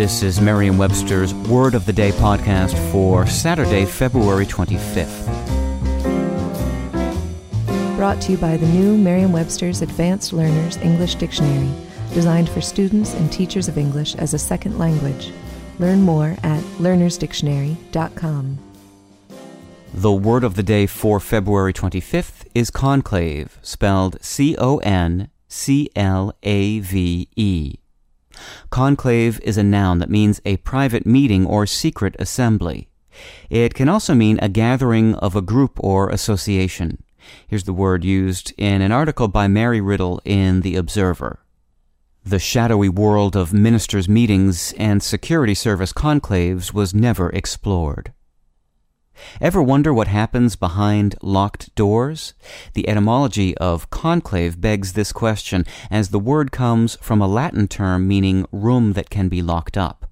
This is Merriam Webster's Word of the Day podcast for Saturday, February 25th. Brought to you by the new Merriam Webster's Advanced Learners English Dictionary, designed for students and teachers of English as a second language. Learn more at learnersdictionary.com. The word of the day for February 25th is conclave, spelled C O N C L A V E. Conclave is a noun that means a private meeting or secret assembly. It can also mean a gathering of a group or association. Here's the word used in an article by Mary Riddell in The Observer. The shadowy world of ministers' meetings and security service conclaves was never explored. Ever wonder what happens behind locked doors? The etymology of conclave begs this question, as the word comes from a Latin term meaning room that can be locked up.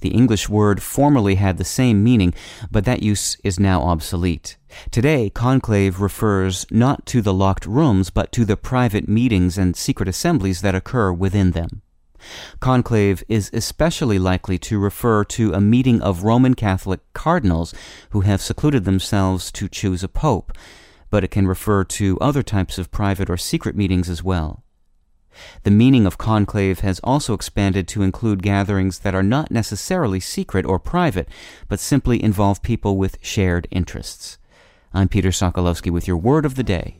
The English word formerly had the same meaning, but that use is now obsolete. Today, conclave refers not to the locked rooms, but to the private meetings and secret assemblies that occur within them. Conclave is especially likely to refer to a meeting of Roman Catholic cardinals who have secluded themselves to choose a pope, but it can refer to other types of private or secret meetings as well. The meaning of conclave has also expanded to include gatherings that are not necessarily secret or private, but simply involve people with shared interests. I'm Peter Sokolowski with your word of the day.